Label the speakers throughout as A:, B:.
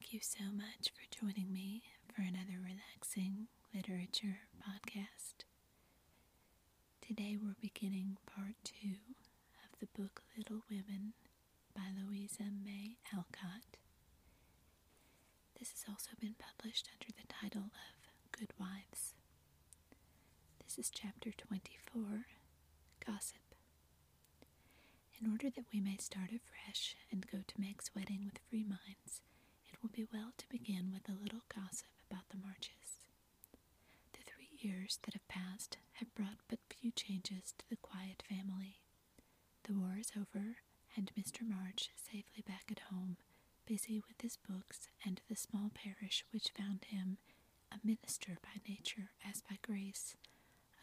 A: Thank you so much for joining me for another relaxing literature podcast. Today we're beginning part two of the book Little Women by Louisa May Alcott. This has also been published under the title of Good Wives. This is chapter 24 Gossip. In order that we may start afresh and go to Meg's wedding with free minds, it will be well to begin with a little gossip about the Marches. The three years that have passed have brought but few changes to the quiet family. The war is over, and Mr. March safely back at home, busy with his books and the small parish which found him a minister by nature as by grace,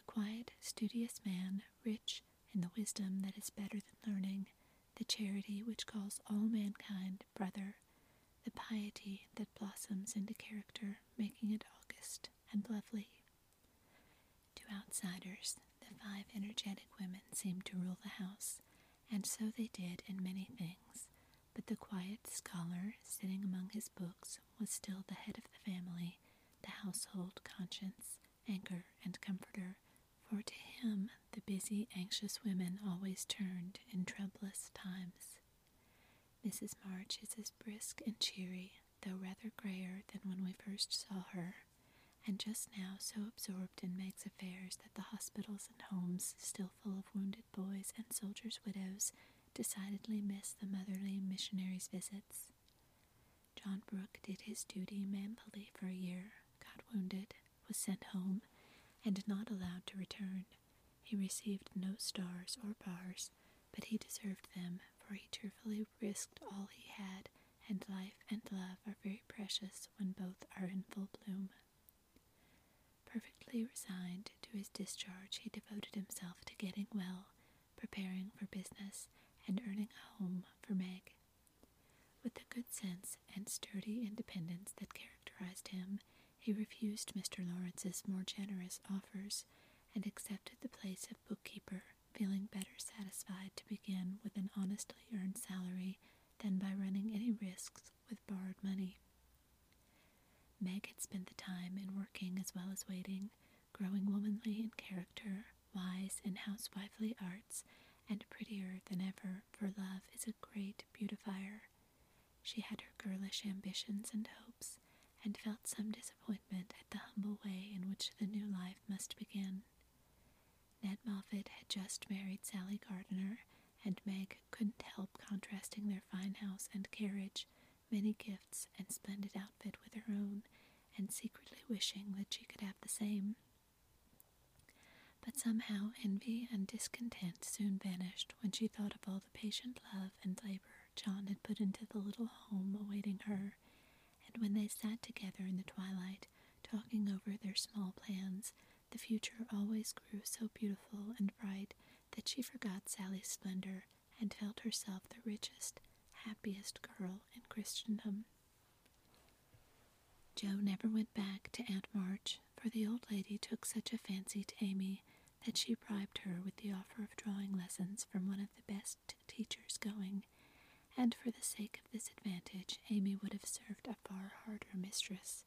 A: a quiet, studious man, rich in the wisdom that is better than learning, the charity which calls all mankind brother, the piety that blossoms into character, making it august and lovely. To outsiders, the five energetic women seemed to rule the house, and so they did in many things, but the quiet scholar sitting among his books was still the head of the family, the household conscience, anchor, and comforter, for to him the busy, anxious women always turned in troublous times. Mrs. March is as brisk and cheery, though rather grayer than when we first saw her, and just now so absorbed in Meg's affairs that the hospitals and homes, still full of wounded boys and soldiers' widows, decidedly miss the motherly missionaries' visits. John Brooke did his duty manfully for a year, got wounded, was sent home, and not allowed to return. He received no stars or bars, but he deserved them, for he cheerfully risked all he had, and life and love are very precious when both are in full bloom. Perfectly resigned to his discharge, he devoted himself to getting well, preparing for business, and earning a home for Meg. With the good sense and sturdy independence that characterized him, he refused Mr. Lawrence's more generous offers and accepted the place of bookkeeper, feeling better satisfied to begin with an honestly earned salary than by running any risks with borrowed money. Meg had spent the time in working as well as waiting, growing womanly in character, wise in housewifely arts, and prettier than ever, for love is a great beautifier. She had her girlish ambitions and hopes, and felt some disappointment at the humble way in which the new life must begin. Ned Moffat had just married Sally Gardiner, and Meg couldn't help contrasting their fine house and carriage, many gifts, and splendid outfit with her own, and secretly wishing that she could have the same. But somehow envy and discontent soon vanished when she thought of all the patient love and labor John had put into the little home awaiting her and when they sat together in the twilight, talking over their small plans, the future always grew so beautiful and bright that she forgot Sally's splendor and felt herself the richest, happiest girl in Christendom. Jo never went back to Aunt March, for the old lady took such a fancy to Amy that she bribed her with the offer of drawing lessons from one of the best teachers going and for the sake of this advantage, Amy would have served a far harder mistress.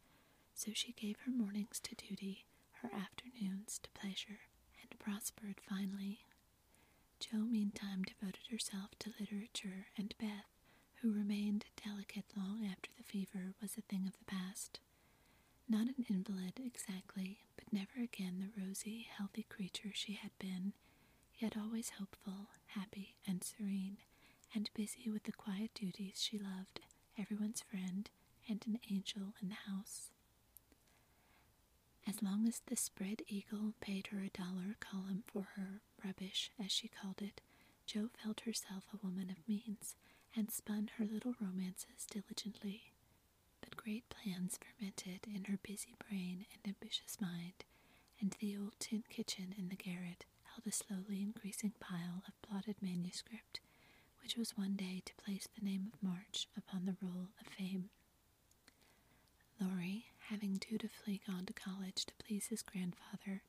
A: So she gave her mornings to duty, her afternoons to pleasure, and prospered finely. Jo meantime devoted herself to literature, and Beth, who remained delicate long after the fever was a thing of the past. Not an invalid exactly, but never again the rosy, healthy creature she had been, yet always hopeful, happy, and serene and busy with the quiet duties she loved, everyone's friend, and an angel in the house. As long as the spread eagle paid her a dollar a column for her rubbish, as she called it, Jo felt herself a woman of means, and spun her little romances diligently. But great plans fermented in her busy brain and ambitious mind, and the old tin kitchen in the garret held a slowly increasing pile of blotted manuscript which was one day to place the name of March upon the roll of fame. Laurie, having dutifully gone to college to please his grandfather,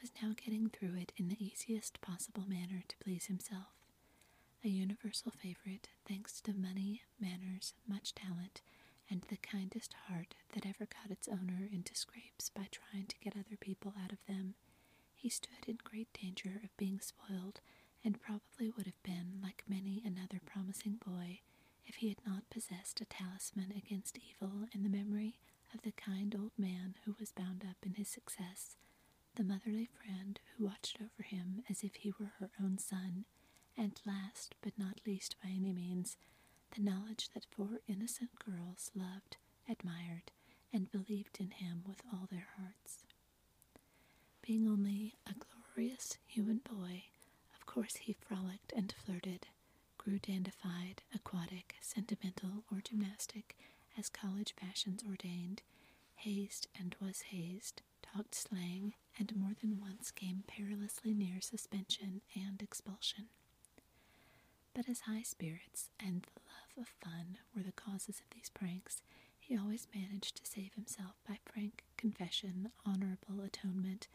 A: was now getting through it in the easiest possible manner to please himself. A universal favorite, thanks to money, manners, much talent, and the kindest heart that ever got its owner into scrapes by trying to get other people out of them, he stood in great danger of being spoiled, and probably would have been like many another promising boy if he had not possessed a talisman against evil in the memory of the kind old man who was bound up in his success, the motherly friend who watched over him as if he were her own son, and last but not least by any means, the knowledge that four innocent girls loved, admired, and believed in him with all their hearts. Being only a glorious human boy, of course he frolicked and flirted, grew dandified, aquatic, sentimental, or gymnastic, as college fashions ordained, hazed and was hazed, talked slang, and more than once came perilously near suspension and expulsion. But as high spirits and the love of fun were the causes of these pranks, he always managed to save himself by frank confession, honorable atonement,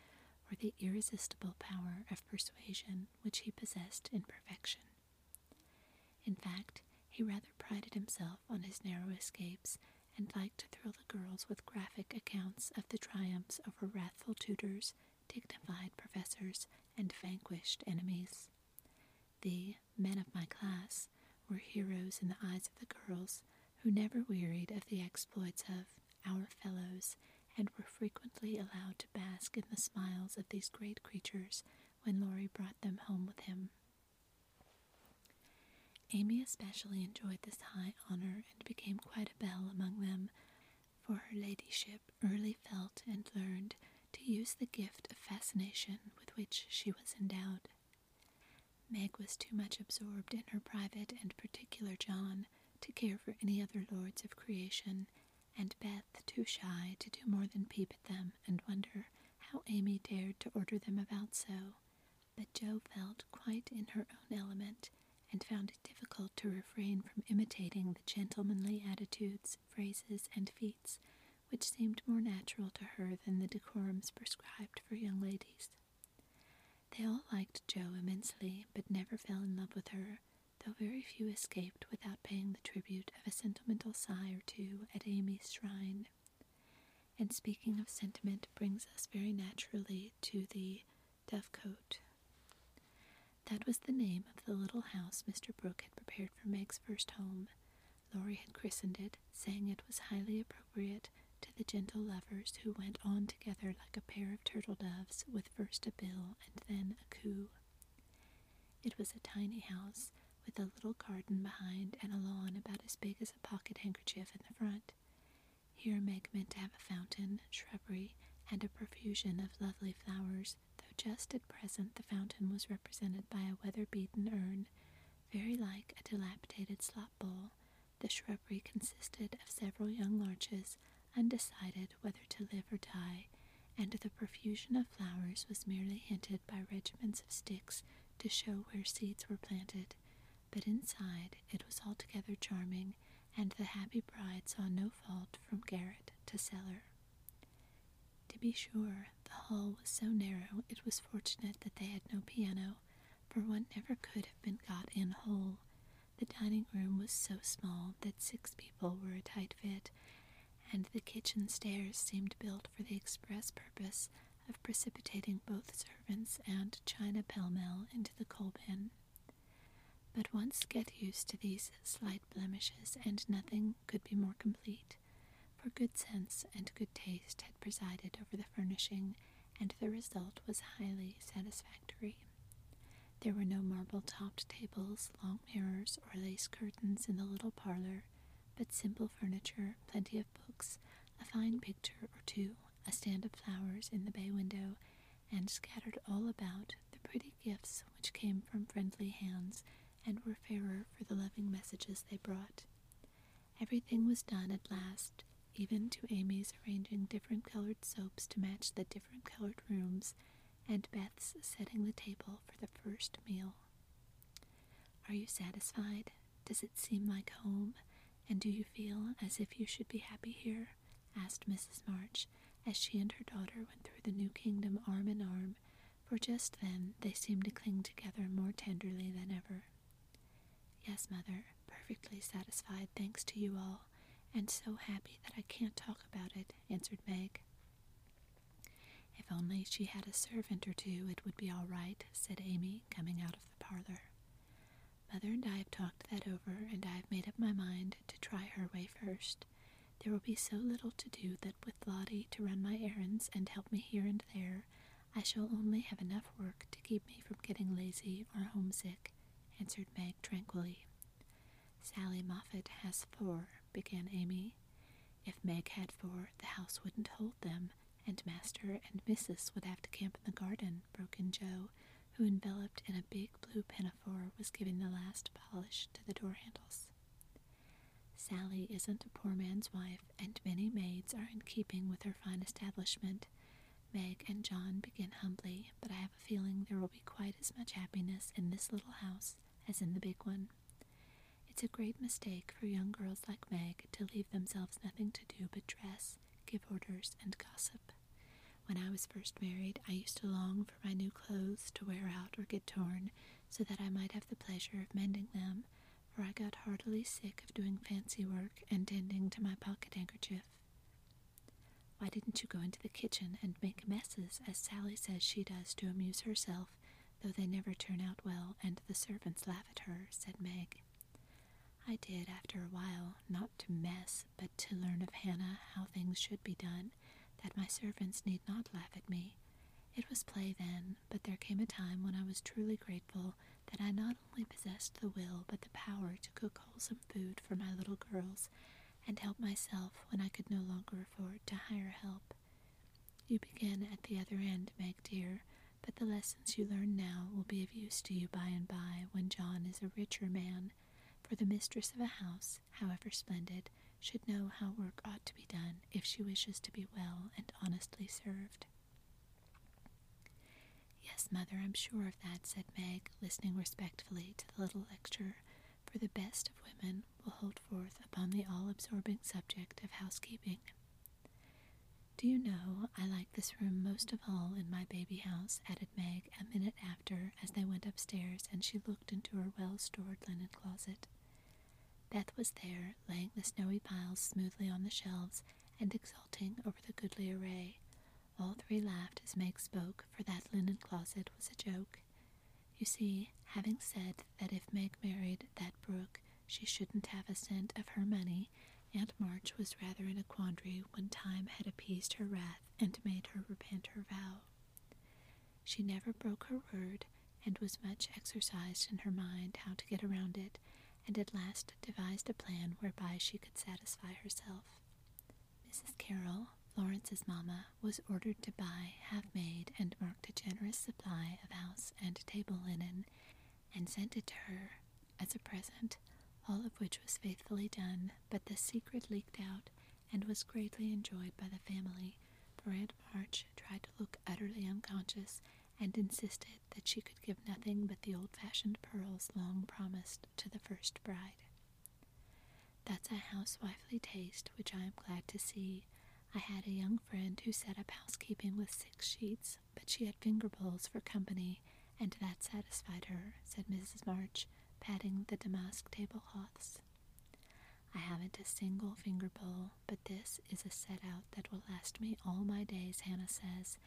A: or the irresistible power of persuasion which he possessed in perfection. In fact, he rather prided himself on his narrow escapes and liked to thrill the girls with graphic accounts of the triumphs over wrathful tutors, dignified professors, and vanquished enemies. The men of my class were heroes in the eyes of the girls, who never wearied of the exploits of our fellows and were frequently allowed to bask in the smiles of these great creatures when Laurie brought them home with him. Amy especially enjoyed this high honor and became quite a belle among them, for her ladyship early felt and learned to use the gift of fascination with which she was endowed. Meg was too much absorbed in her private and particular John to care for any other lords of creation, and Beth too shy to do more than peep at them and wonder how Amy dared to order them about so. But Jo felt quite in her own element and found it difficult to refrain from imitating the gentlemanly attitudes, phrases, and feats which seemed more natural to her than the decorums prescribed for young ladies. They all liked Jo immensely, but never fell in love with her, though very few escaped without paying the tribute of a sentimental sigh or two at Amy's shrine. And speaking of sentiment brings us very naturally to the dovecote that was the name of the little house Mr. Brooke had prepared for Meg's first home. Laurie had christened it, saying it was highly appropriate to the gentle lovers who went on together like a pair of turtle doves, with first a bill and then a coo. It was a tiny house, with a little garden behind and a lawn about as big as a pocket handkerchief in the front. Here Meg meant to have a fountain, shrubbery, and a profusion of lovely flowers, just at present the fountain was represented by a weather-beaten urn, very like a dilapidated slop bowl. The shrubbery consisted of several young larches, undecided whether to live or die, and the profusion of flowers was merely hinted by regiments of sticks to show where seeds were planted. But inside it was altogether charming, and the happy bride saw no fault from garret to cellar. To be sure, the hall was so narrow it was fortunate that they had no piano, for one never could have been got in whole. The dining room was so small that six people were a tight fit, and the kitchen stairs seemed built for the express purpose of precipitating both servants and china pell mell into the coal bin. But once get used to these slight blemishes, and nothing could be more complete good sense and good taste had presided over the furnishing, and the result was highly satisfactory. There were no marble topped tables, long mirrors, or lace curtains in the little parlor, but simple furniture, plenty of books, a fine picture or two, a stand of flowers in the bay window, and scattered all about the pretty gifts which came from friendly hands and were fairer for the loving messages they brought. Everything was done at last, even to Amy's arranging different colored soaps to match the different colored rooms, and Beth's setting the table for the first meal. Are you satisfied? Does it seem like home? And do you feel as if you should be happy here? asked Mrs. March, as she and her daughter went through the new kingdom arm in arm, for just then they seemed to cling together more tenderly than ever. Yes, mother, perfectly satisfied, thanks to you all, and so happy that I can't talk about it, answered Meg. If only she had a servant or two, it would be all right, said Amy, coming out of the parlor. Mother and I have talked that over, and I have made up my mind to try her way first. There will be so little to do that with Lottie to run my errands and help me here and there, I shall only have enough work to keep me from getting lazy or homesick, answered Meg tranquilly. Sally Moffat has four, began Amy. If Meg had four, the house wouldn't hold them, and Master and Missus would have to camp in the garden, broke in Jo, who, enveloped in a big blue pinafore, was giving the last polish to the door handles. Sally isn't a poor man's wife, and many maids are in keeping with her fine establishment. Meg and John begin humbly, but I have a feeling there will be quite as much happiness in this little house as in the big one. It's a great mistake for young girls like Meg to leave themselves nothing to do but dress, give orders, and gossip. When I was first married, I used to long for my new clothes to wear out or get torn, so that I might have the pleasure of mending them, for I got heartily sick of doing fancy work and tending to my pocket handkerchief. Why didn't you go into the kitchen and make messes, as Sally says she does to amuse herself, though they never turn out well and the servants laugh at her, said Meg. I did after a while, not to mess, but to learn of Hannah how things should be done, that my servants need not laugh at me. It was play then, but there came a time when I was truly grateful that I not only possessed the will but the power to cook wholesome food for my little girls and help myself when I could no longer afford to hire help. You begin at the other end, Meg dear, but the lessons you learn now will be of use to you by and by when John is a richer man, for the mistress of a house, however splendid, should know how work ought to be done if she wishes to be well and honestly served. Yes, mother, I'm sure of that, said Meg, listening respectfully to the little lecture, for the best of women will hold forth upon the all absorbing subject of housekeeping. Do you know, I like this room most of all in my baby house, added Meg a minute after as they went upstairs and she looked into her well stored linen closet. Beth was there, laying the snowy piles smoothly on the shelves and exulting over the goodly array. All three laughed as Meg spoke, for that linen closet was a joke. You see, having said that if Meg married that Brooke, she shouldn't have a cent of her money, Aunt March was rather in a quandary when time had appeased her wrath and made her repent her vow. She never broke her word, and was much exercised in her mind how to get around it, and at last devised a plan whereby she could satisfy herself. Mrs. Carroll, Florence's mamma, was ordered to buy, have made, and marked a generous supply of house and table linen, and sent it to her as a present, all of which was faithfully done, but the secret leaked out and was greatly enjoyed by the family, for Aunt March tried to look utterly unconscious and insisted that she could give nothing but the old fashioned pearls long promised to the first bride. That's a housewifely taste which I am glad to see. I had a young friend who set up housekeeping with six sheets, but she had finger bowls for company, and that satisfied her, said Mrs. March, patting the damask tablecloths. I haven't a single finger bowl, but this is a set out that will last me all my days, Hannah says,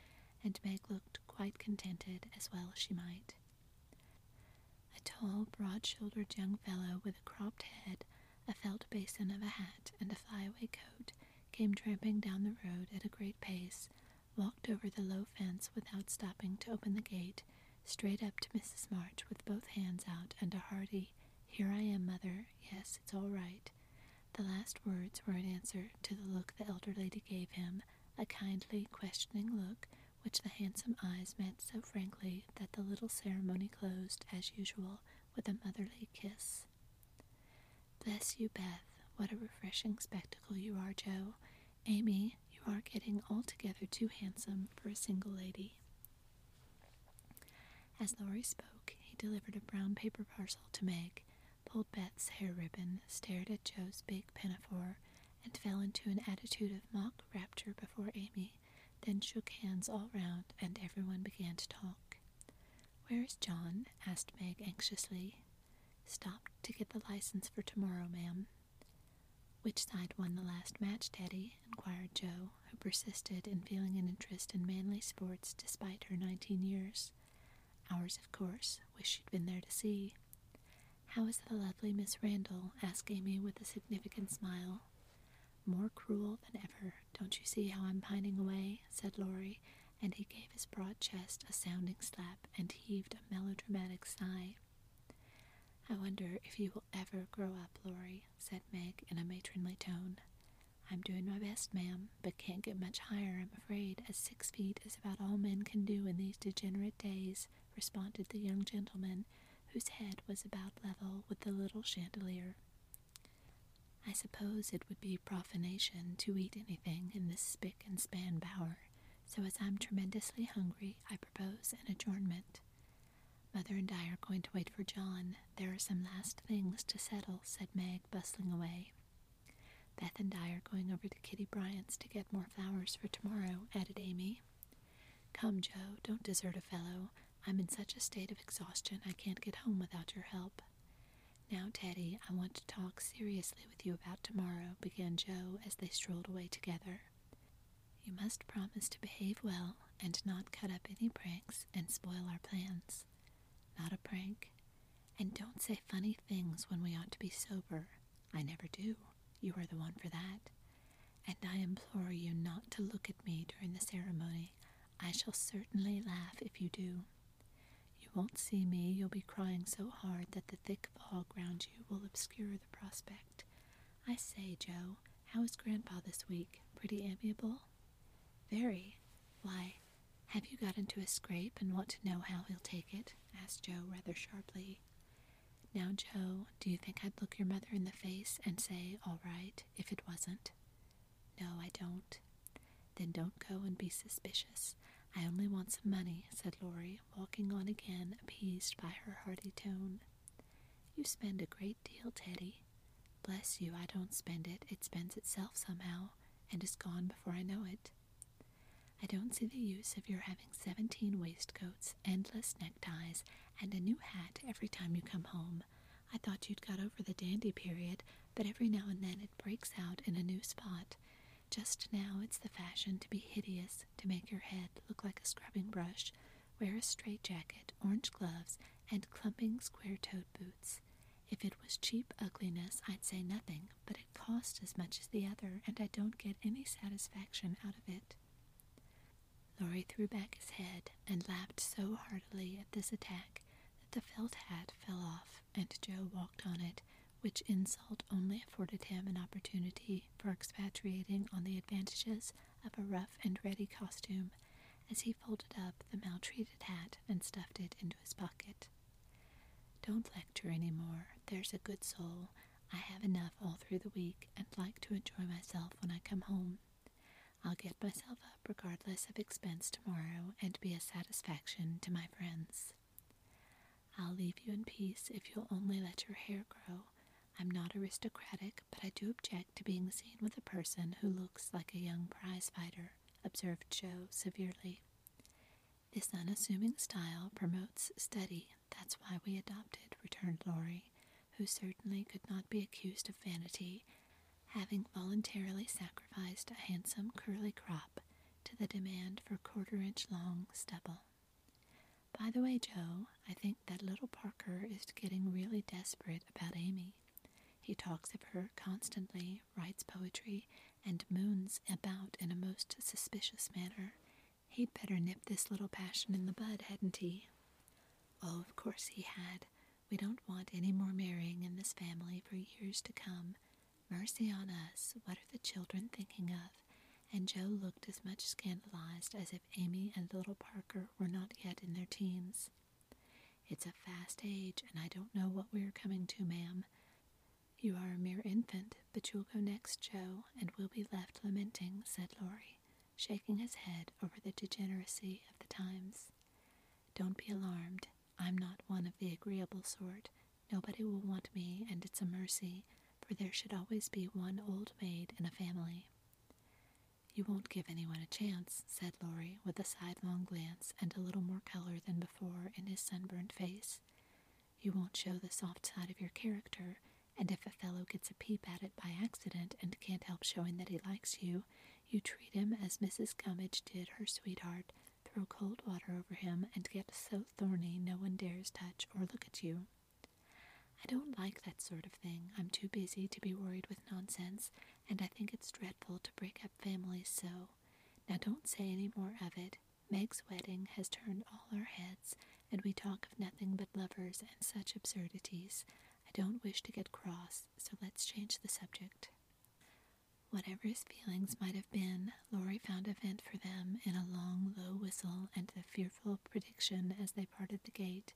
A: and Meg looked quite contented as well as she might. A tall, broad shouldered young fellow with a cropped head, a felt basin of a hat, and a flyaway coat came tramping down the road at a great pace, walked over the low fence without stopping to open the gate, straight up to Mrs. March with both hands out and a hearty, Here I am, mother. Yes, it's all right. The last words were an answer to the look the elder lady gave him, a kindly, questioning look which the handsome eyes met so frankly that the little ceremony closed, as usual, with a motherly kiss. Bless you, Beth. What a refreshing spectacle you are, Jo. Amy, you are getting altogether too handsome for a single lady. As Laurie spoke, he delivered a brown paper parcel to Meg, pulled Beth's hair ribbon, stared at Jo's big pinafore, and fell into an attitude of mock rapture before Amy, then shook hands all round, and everyone began to talk. Where is John? asked Meg anxiously. Stopped to get the license for tomorrow, ma'am. Which side won the last match, Teddy? inquired Jo, who persisted in feeling an interest in manly sports despite her nineteen years. Ours, of course. Wish she'd been there to see. How is the lovely Miss Randall? asked Amy with a significant smile. More cruel than ever. Don't you see how I'm pining away? said Laurie, and he gave his broad chest a sounding slap and heaved a melodramatic sigh. I wonder if you will ever grow up, Laurie, said Meg in a matronly tone. I'm doing my best, ma'am, but can't get much higher, I'm afraid, as six feet is about all men can do in these degenerate days, responded the young gentleman, whose head was about level with the little chandelier. I suppose it would be profanation to eat anything in this spick and span bower, so as I'm tremendously hungry, I propose an adjournment. Mother and I are going to wait for John. There are some last things to settle, said Meg, bustling away. Beth and I are going over to Kitty Bryant's to get more flowers for tomorrow, added Amy. Come, Jo, don't desert a fellow. I'm in such a state of exhaustion I can't get home without your help. Now, Teddy, I want to talk seriously with you about tomorrow, began Jo as they strolled away together. You must promise to behave well and not cut up any pranks and spoil our plans. Not a prank. And don't say funny things when we ought to be sober. I never do. You are the one for that. And I implore you not to look at me during the ceremony. I shall certainly laugh if you do. You won't see me, you'll be crying so hard that the thick fog round you will obscure the prospect. I say, Jo, how is Grandpa this week? Pretty amiable? Very. Why, have you got into a scrape and want to know how he'll take it? asked Jo rather sharply. Now, Jo, do you think I'd look your mother in the face and say, all right, if it wasn't? No, I don't. Then don't go and be suspicious. I only want some money, said Laurie, walking on again, appeased by her hearty tone. You spend a great deal, Teddy. Bless you, I don't spend it. It spends itself somehow, and is gone before I know it. I don't see the use of your having seventeen waistcoats, endless neckties, and a new hat every time you come home. I thought you'd got over the dandy period, but every now and then it breaks out in a new spot. Just now it's the fashion to be hideous, to make your head look like a scrubbing brush. Wear a straight jacket, orange gloves, and clumping square toed boots. If it was cheap ugliness, I'd say nothing, but it costs as much as the other, and I don't get any satisfaction out of it. Laurie threw back his head and laughed so heartily at this attack that the felt hat fell off, and Jo walked on it, which insult only afforded him an opportunity for expatiating on the advantages of a rough and ready costume as he folded up the maltreated hat and stuffed it into his pocket. Don't lecture any more, there's a good soul. I have enough all through the week and like to enjoy myself when I come home. I'll get myself up regardless of expense tomorrow and be a satisfaction to my friends. I'll leave you in peace if you'll only let your hair grow. I'm not aristocratic, but I do object to being seen with a person who looks like a young prize fighter, observed Jo severely. This unassuming style promotes study. That's why we adopted, returned Laurie, who certainly could not be accused of vanity having voluntarily sacrificed a handsome curly crop to the demand for quarter inch long stubble. By the way, Jo, I think that little Parker is getting really desperate about Amy. He talks of her constantly, writes poetry, and moons about in a most suspicious manner. He'd better nip this little passion in the bud, hadn't he? Oh, of course he had. We don't want any more marrying in this family for years to come, Mercy on us, what are the children thinking of? And Jo looked as much scandalized as if Amy and little Parker were not yet in their teens. It's a fast age, and I don't know what we are coming to, ma'am. You are a mere infant, but you'll go next, Jo, and we'll be left lamenting, said Laurie, shaking his head over the degeneracy of the times. Don't be alarmed. I'm not one of the agreeable sort. Nobody will want me, and it's a mercy for there should always be one old maid in a family. You won't give anyone a chance, said Laurie, with a sidelong glance and a little more color than before in his sunburned face. You won't show the soft side of your character, and if a fellow gets a peep at it by accident and can't help showing that he likes you, you treat him as Mrs. Gummidge did her sweetheart, throw cold water over him, and get so thorny no one dares touch or look at you. I don't like that sort of thing. I'm too busy to be worried with nonsense, and I think it's dreadful to break up families so. Now don't say any more of it. Meg's wedding has turned all our heads, and we talk of nothing but lovers and such absurdities. I don't wish to get cross, so let's change the subject. Whatever his feelings might have been, Laurie found a vent for them in a long, low whistle and the fearful prediction as they parted the gate.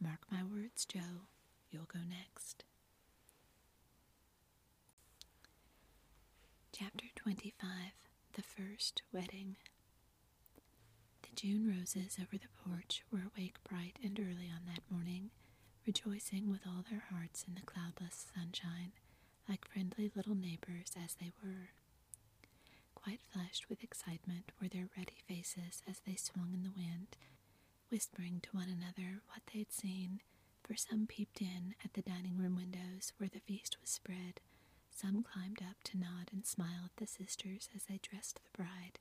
A: Mark my words, Jo, you'll go next. Chapter 25 The First Wedding The June roses over the porch were awake bright and early on that morning, rejoicing with all their hearts in the cloudless sunshine, like friendly little neighbors as they were. Quite flushed with excitement were their ruddy faces as they swung in the wind, whispering to one another what they had seen, for some peeped in at the dining room windows where the feast was spread, some climbed up to nod and smile at the sisters as they dressed the bride,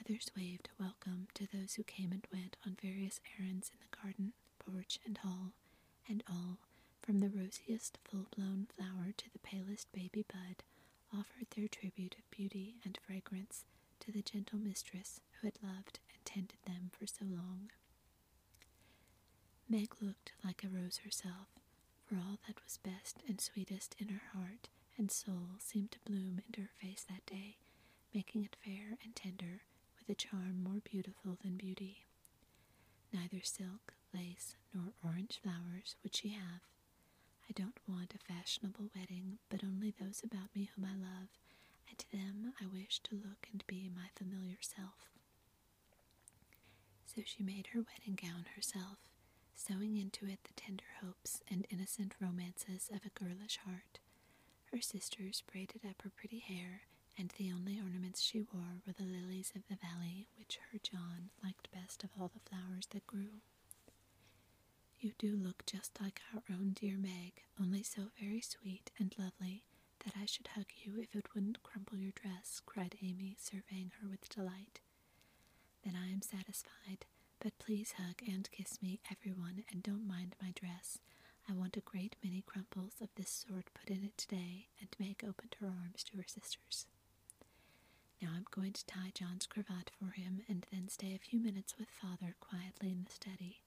A: others waved a welcome to those who came and went on various errands in the garden, porch, and hall, and all, from the rosiest full-blown flower to the palest baby bud, offered their tribute of beauty and fragrance to the gentle mistress who had loved and tended them for so long. Meg looked like a rose herself, for all that was best and sweetest in her heart and soul seemed to bloom into her face that day, making it fair and tender, with a charm more beautiful than beauty. Neither silk, lace, nor orange flowers would she have, I don't want a fashionable wedding, but only those about me whom I love, and to them I wish to look and be my familiar self. So she made her wedding gown herself, sewing into it the tender hopes and innocent romances of a girlish heart. Her sisters braided up her pretty hair, and the only ornaments she wore were the lilies of the valley, which her John liked best of all the flowers that grew. You do look just like our own dear Meg, only so very sweet and lovely that I should hug you if it wouldn't crumple your dress, cried Amy, surveying her with delight. Then I am satisfied, but please hug and kiss me, everyone, and don't mind my dress. I want a great many crumples of this sort put in it today, and Meg opened her arms to her sisters. Now I'm going to tie John's cravat for him, and then stay a few minutes with father quietly in the study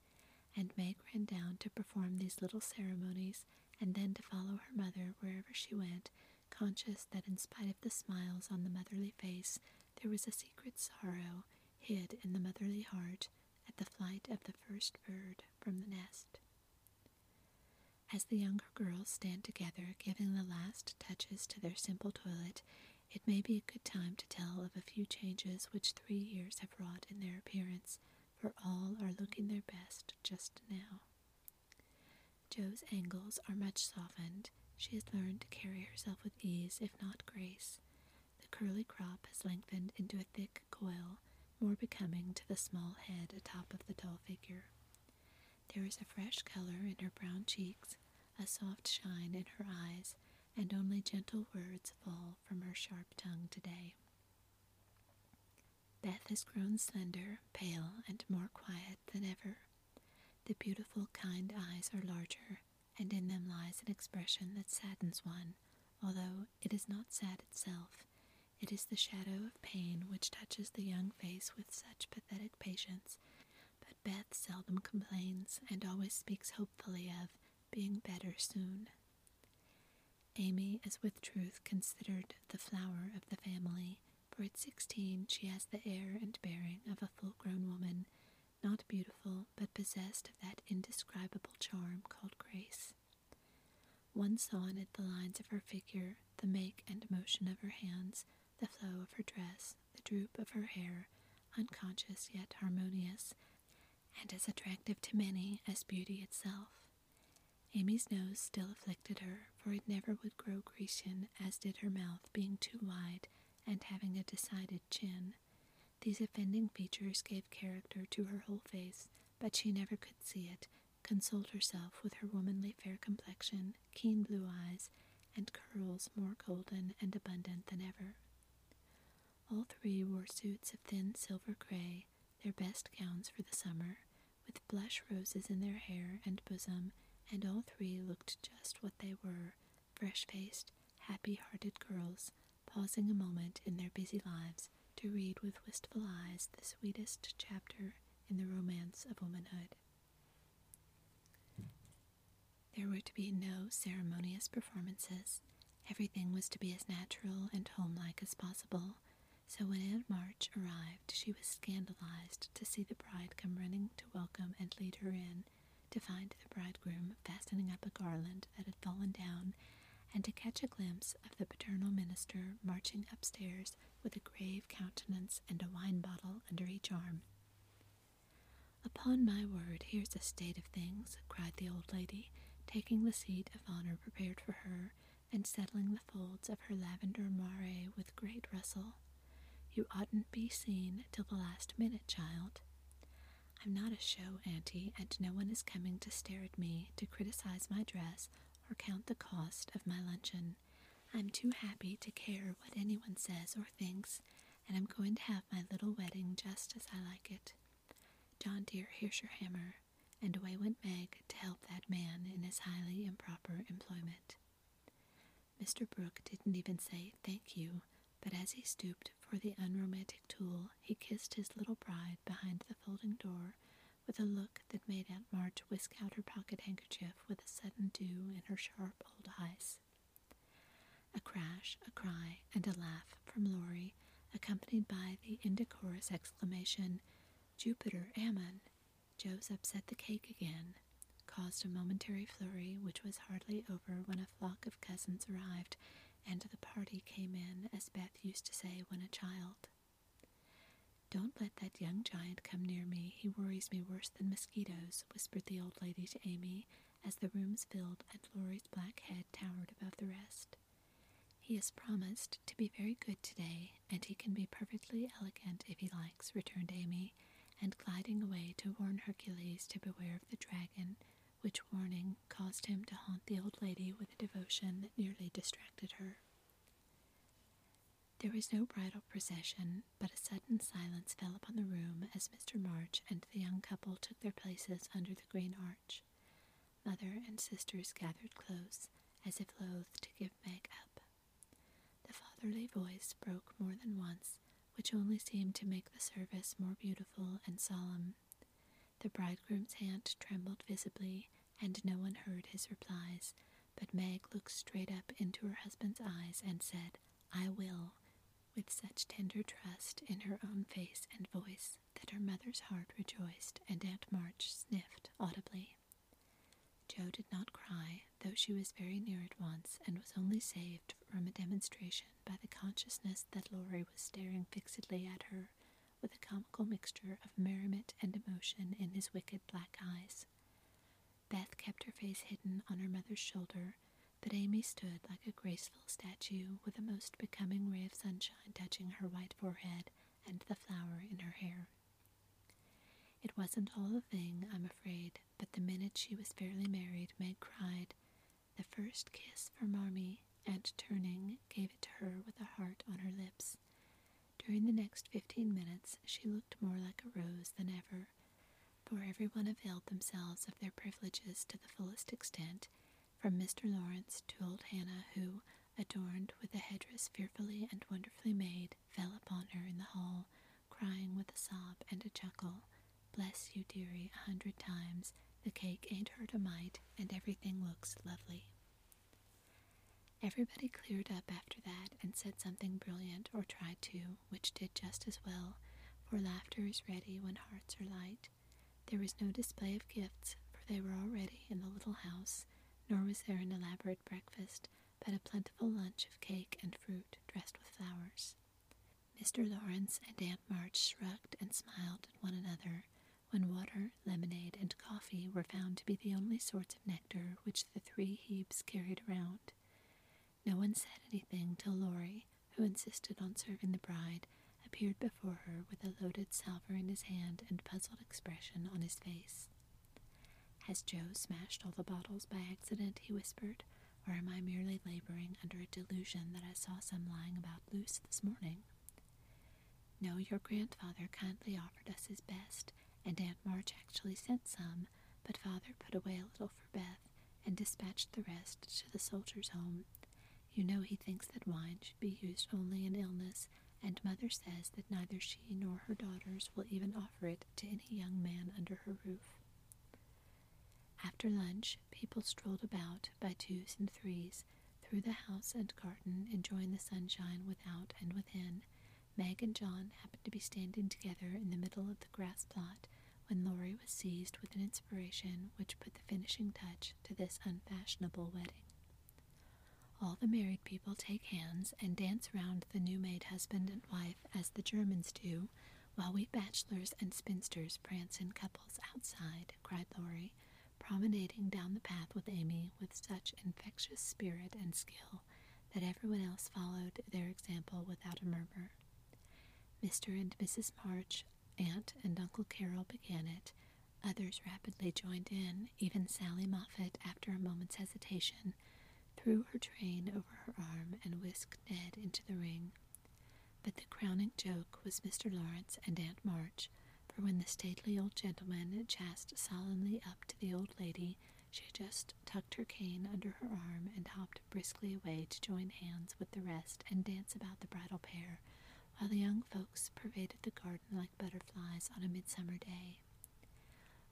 A: and Meg ran down to perform these little ceremonies and then to follow her mother wherever she went, conscious that in spite of the smiles on the motherly face, there was a secret sorrow hid in the motherly heart at the flight of the first bird from the nest. As the younger girls stand together giving the last touches to their simple toilet, it may be a good time to tell of a few changes which three years have wrought in their appearance for all are looking their best just now. Jo's angles are much softened. She has learned to carry herself with ease, if not grace. The curly crop has lengthened into a thick coil, more becoming to the small head atop of the tall figure. There is a fresh color in her brown cheeks, a soft shine in her eyes, and only gentle words fall from her sharp tongue today. Beth has grown slender, pale, and more quiet than ever. The beautiful, kind eyes are larger, and in them lies an expression that saddens one, although it is not sad itself. It is the shadow of pain which touches the young face with such pathetic patience. But Beth seldom complains, and always speaks hopefully of being better soon. Amy is with truth considered the flower of the family, at sixteen she has the air and bearing of a full grown woman, not beautiful, but possessed of that indescribable charm called grace. One saw in it the lines of her figure, the make and motion of her hands, the flow of her dress, the droop of her hair, unconscious yet harmonious, and as attractive to many as beauty itself. Amy's nose still afflicted her, for it never would grow Grecian, as did her mouth, being too wide and having a decided chin. These offending features gave character to her whole face, but she never could see it, consoled herself with her womanly fair complexion, keen blue eyes, and curls more golden and abundant than ever. All three wore suits of thin silver gray, their best gowns for the summer, with blush roses in their hair and bosom, and all three looked just what they were fresh faced, happy hearted girls, pausing a moment in their busy lives to read with wistful eyes the sweetest chapter in the romance of womanhood. There were to be no ceremonious performances. Everything was to be as natural and homelike as possible. So when Aunt March arrived, she was scandalized to see the bride come running to welcome and lead her in, to find the bridegroom fastening up a garland that had fallen down, and to catch a glimpse of the paternal minister marching upstairs with a grave countenance and a wine bottle under each arm. Upon my word, here's a state of things, cried the old lady, taking the seat of honor prepared for her, and settling the folds of her lavender moire with great rustle. You oughtn't be seen till the last minute, child. I'm not a show, auntie, and no one is coming to stare at me, to criticize my dress, or count the cost of my luncheon. I'm too happy to care what anyone says or thinks, and I'm going to have my little wedding just as I like it. John dear, here's your hammer and away went Meg to help that man in his highly improper employment. Mr. Brooke didn't even say thank you, but as he stooped for the unromantic tool, he kissed his little bride behind the folding door with a look that made Aunt March whisk out her pocket handkerchief with a sudden dew in her sharp old eyes. A crash, a cry, and a laugh from Laurie, accompanied by the indecorous exclamation, Jupiter Ammon! Jo's upset the cake again, caused a momentary flurry which was hardly over when a flock of cousins arrived and the party came in, as Beth used to say when a child. Don't let that young giant come near me. He worries me worse than mosquitoes, whispered the old lady to Amy as the rooms filled and Laurie's black head towered above the rest. He has promised to be very good today, and he can be perfectly elegant if he likes, returned Amy, and gliding away to warn Hercules to beware of the dragon, which warning caused him to haunt the old lady with a devotion that nearly distracted her. There was no bridal procession, but a sudden silence fell upon the room as Mr. March and the young couple took their places under the green arch. Mother and sisters gathered close, as if loath to give Meg up. The fatherly voice broke more than once, which only seemed to make the service more beautiful and solemn. The bridegroom's hand trembled visibly, and no one heard his replies, but Meg looked straight up into her husband's eyes and said, I will, with such tender trust in her own face and voice that her mother's heart rejoiced and Aunt March sniffed audibly. Jo did not cry, though she was very near it once, and was only saved from a demonstration by the consciousness that Laurie was staring fixedly at her with a comical mixture of merriment and emotion in his wicked black eyes. Beth kept her face hidden on her mother's shoulder, but Amy stood like a graceful statue with a most becoming ray of sunshine touching her white forehead and the flower in her hair. It wasn't all a thing, I'm afraid, but the minute she was fairly married, Meg cried, The first kiss for Marmee, and turning, gave it to her with a heart on her lips. During the next fifteen minutes, she looked more like a rose than ever, for everyone availed themselves of their privileges to the fullest extent, from Mr. Lawrence to old Hannah, who, adorned with a headdress fearfully and wonderfully made, fell upon her in the hall, crying with a sob and a chuckle, Bless you, dearie, a hundred times. The cake ain't hurt a mite, and everything looks lovely. Everybody cleared up after that and said something brilliant or tried to, which did just as well, for laughter is ready when hearts are light. There was no display of gifts, for they were already in the little house, nor was there an elaborate breakfast, but a plentiful lunch of cake and fruit dressed with flowers. Mr. Lawrence and Aunt March shrugged and smiled at one another when water, lemonade, and coffee were found to be the only sorts of nectar which the three Hebes carried around. No one said anything till Laurie, who insisted on serving the bride, appeared before her with a loaded salver in his hand and puzzled expression on his face. Has Jo smashed all the bottles by accident? he whispered. Or am I merely laboring under a delusion that I saw some lying about loose this morning? No, your grandfather kindly offered us his best, and Aunt March actually sent some, but father put away a little for Beth and dispatched the rest to the soldiers' home. You know he thinks that wine should be used only in illness, and mother says that neither she nor her daughters will even offer it to any young man under her roof. After lunch, people strolled about by twos and threes through the house and garden, enjoying the sunshine without and within. Meg and John happened to be standing together in the middle of the grass plot when Laurie was seized with an inspiration which put the finishing touch to this unfashionable wedding. All the married people take hands and dance round the new made husband and wife as the Germans do, while we bachelors and spinsters prance in couples outside, cried Laurie, promenading down the path with Amy with such infectious spirit and skill that everyone else followed their example without a murmur. Mr. and Mrs. March, Aunt and Uncle Carroll began it. Others rapidly joined in, even Sally Moffat, after a moment's hesitation, threw her train over her arm and whisked Ned into the ring. But the crowning joke was Mr. Lawrence and Aunt March, for when the stately old gentleman chassed solemnly up to the old lady, she just tucked her cane under her arm and hopped briskly away to join hands with the rest and dance about the bridal pair, while the young folks pervaded the garden like butterflies on a midsummer day.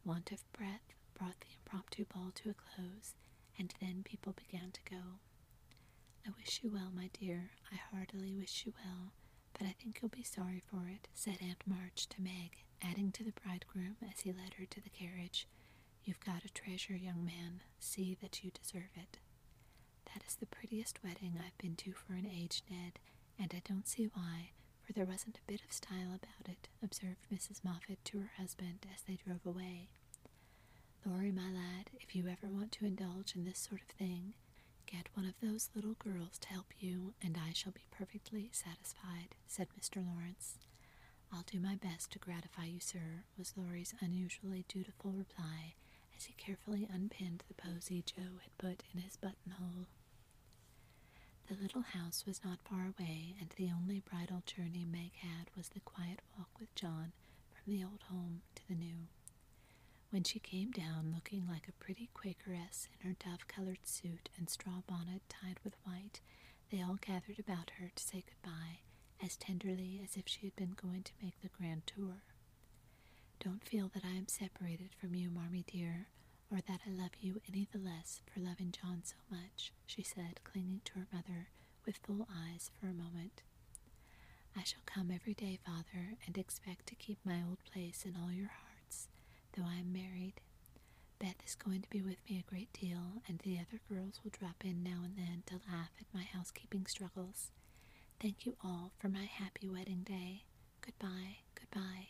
A: Want of breath brought the impromptu ball to a close, and then people began to go. I wish you well, my dear. I heartily wish you well, but I think you'll be sorry for it, said Aunt March to Meg, adding to the bridegroom as he led her to the carriage, You've got a treasure, young man. See that you deserve it. That is the prettiest wedding I've been to for an age, Ned, and I don't see why, for there wasn't a bit of style about it, observed Mrs. Moffat to her husband as they drove away. Laurie, my lad, if you ever want to indulge in this sort of thing, get one of those little girls to help you, and I shall be perfectly satisfied, said Mr. Lawrence. I'll do my best to gratify you, sir, was Laurie's unusually dutiful reply as he carefully unpinned the posy Jo had put in his buttonhole. The little house was not far away, and the only bridal journey Meg had was the quiet walk with John from the old home to the new. When she came down looking like a pretty Quakeress in her dove colored suit and straw bonnet tied with white, they all gathered about her to say good-bye as tenderly as if she had been going to make the grand tour. Don't feel that I am separated from you, Marmee dear, or that I love you any the less for loving John so much, she said, clinging to her mother with full eyes for a moment. I shall come every day, father, and expect to keep my old place in all your hearts, though I am married. Beth is going to be with me a great deal, and the other girls will drop in now and then to laugh at my housekeeping struggles. Thank you all for my happy wedding day. Goodbye, goodbye.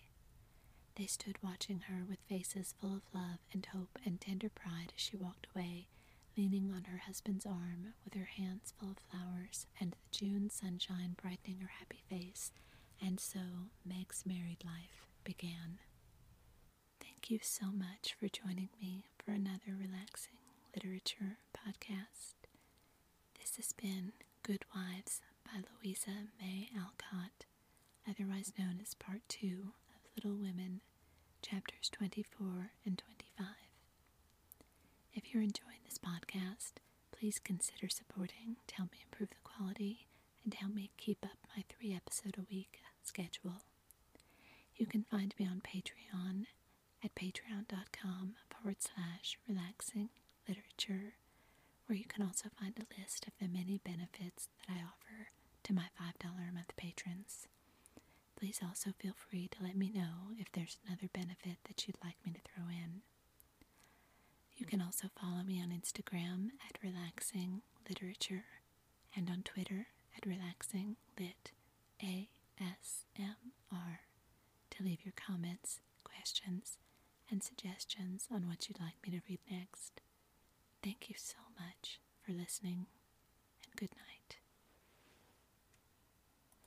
A: They stood watching her with faces full of love and hope and tender pride as she walked away, leaning on her husband's arm with her hands full of flowers and the June sunshine brightening her happy face. And so Meg's married life began. Thank you so much for joining me for another relaxing literature podcast. This has been Good Wives by Louisa May Alcott, otherwise known as Part 2 of Little Women, chapters 24 and 25. If you're enjoying this podcast, please consider supporting to help me improve the quality and help me keep up my three episode a week schedule. You can find me on Patreon at patreon.com forward slash relaxing literature, where you can also find a list of the many benefits that I offer to my $5 a month patrons. Please also feel free to let me know if there's another benefit that you'd like me to throw in. You can also follow me on Instagram at Relaxing Literature and on Twitter at Relaxing Lit ASMR to leave your comments, questions, and suggestions on what you'd like me to read next. Thank you so much for listening, and good night.